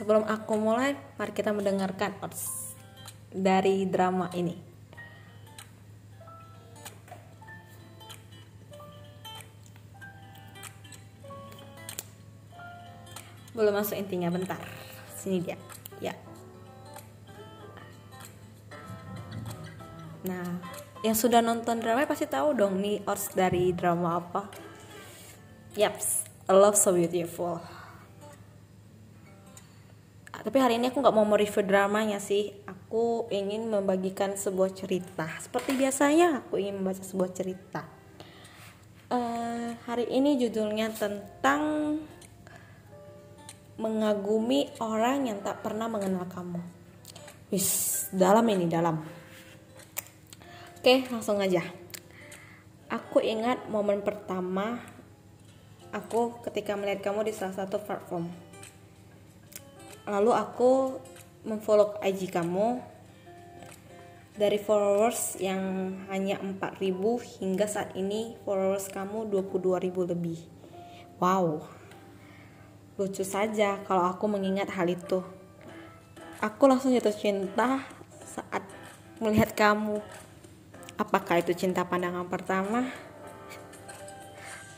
sebelum aku mulai, mari kita mendengarkan odds dari drama ini. Belum masuk intinya bentar. Sini dia. Ya. Nah, yang sudah nonton drama pasti tahu dong nih odds dari drama apa. Yaps, A Love So Beautiful. Tapi hari ini aku nggak mau mereview dramanya sih. Aku ingin membagikan sebuah cerita. Seperti biasanya, aku ingin membaca sebuah cerita. Uh, hari ini judulnya tentang mengagumi orang yang tak pernah mengenal kamu. Wis, dalam ini dalam. Oke, langsung aja. Aku ingat momen pertama aku ketika melihat kamu di salah satu platform. Lalu aku memfollow IG kamu dari followers yang hanya 4000 hingga saat ini followers kamu 22.000 lebih. Wow, Lucu saja kalau aku mengingat hal itu. Aku langsung jatuh cinta saat melihat kamu. Apakah itu cinta pandangan pertama?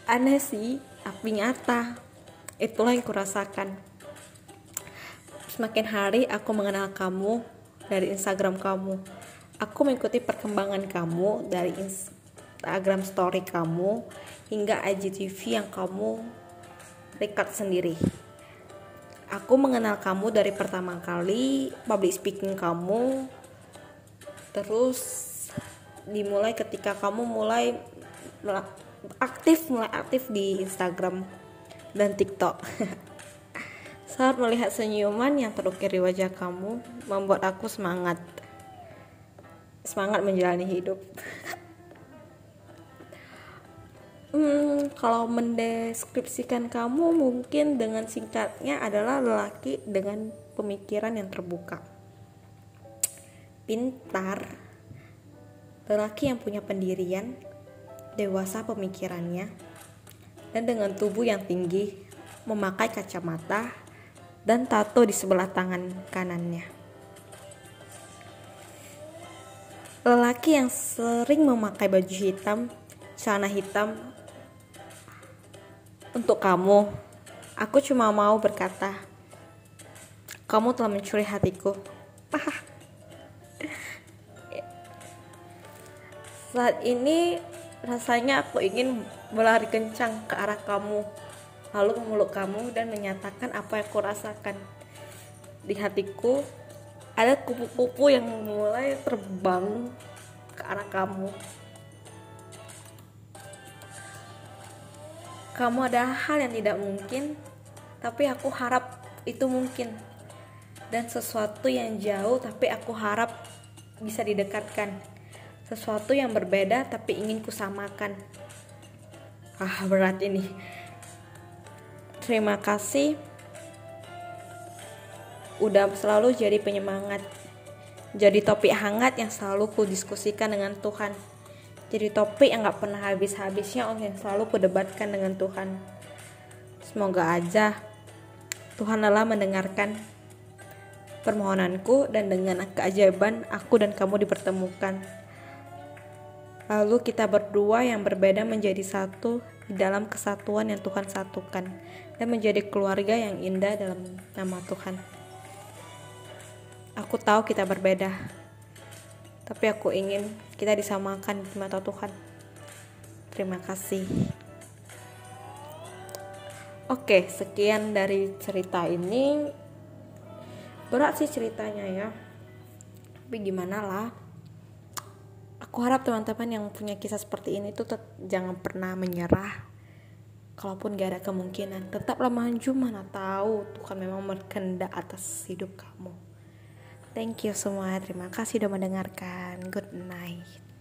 Aneh sih, tapi nyata. Itulah yang kurasakan. Semakin hari aku mengenal kamu dari Instagram kamu. Aku mengikuti perkembangan kamu dari Instagram story kamu hingga IGTV yang kamu record sendiri. Aku mengenal kamu dari pertama kali public speaking kamu, terus dimulai ketika kamu mulai aktif mulai aktif di Instagram dan TikTok. Saat melihat senyuman yang terukir di wajah kamu membuat aku semangat. Semangat menjalani hidup. Hmm, kalau mendeskripsikan kamu mungkin dengan singkatnya adalah lelaki dengan pemikiran yang terbuka. Pintar, lelaki yang punya pendirian, dewasa pemikirannya, dan dengan tubuh yang tinggi, memakai kacamata, dan tato di sebelah tangan kanannya. Lelaki yang sering memakai baju hitam, celana hitam, untuk kamu, aku cuma mau berkata, kamu telah mencuri hatiku. Saat ini rasanya aku ingin berlari kencang ke arah kamu, lalu memeluk kamu dan menyatakan apa yang aku rasakan. Di hatiku ada kupu-kupu yang mulai terbang ke arah kamu. kamu ada hal yang tidak mungkin, tapi aku harap itu mungkin. Dan sesuatu yang jauh, tapi aku harap bisa didekatkan. Sesuatu yang berbeda, tapi ingin kusamakan. Ah, berat ini. Terima kasih. Udah selalu jadi penyemangat. Jadi topik hangat yang selalu kudiskusikan dengan Tuhan. Jadi topik yang gak pernah habis-habisnya yang selalu kudebatkan dengan Tuhan. Semoga aja Tuhan lelah mendengarkan permohonanku dan dengan keajaiban aku dan kamu dipertemukan. Lalu kita berdua yang berbeda menjadi satu di dalam kesatuan yang Tuhan satukan dan menjadi keluarga yang indah dalam nama Tuhan aku tahu kita berbeda tapi aku ingin kita disamakan di mata Tuhan. Terima kasih. Oke, sekian dari cerita ini. Berat sih ceritanya ya. Tapi gimana lah. Aku harap teman-teman yang punya kisah seperti ini tuh jangan pernah menyerah. Kalaupun gak ada kemungkinan, tetaplah maju mana tahu Tuhan memang berkehendak atas hidup kamu. Thank you semua. Terima kasih sudah mendengarkan. Good night.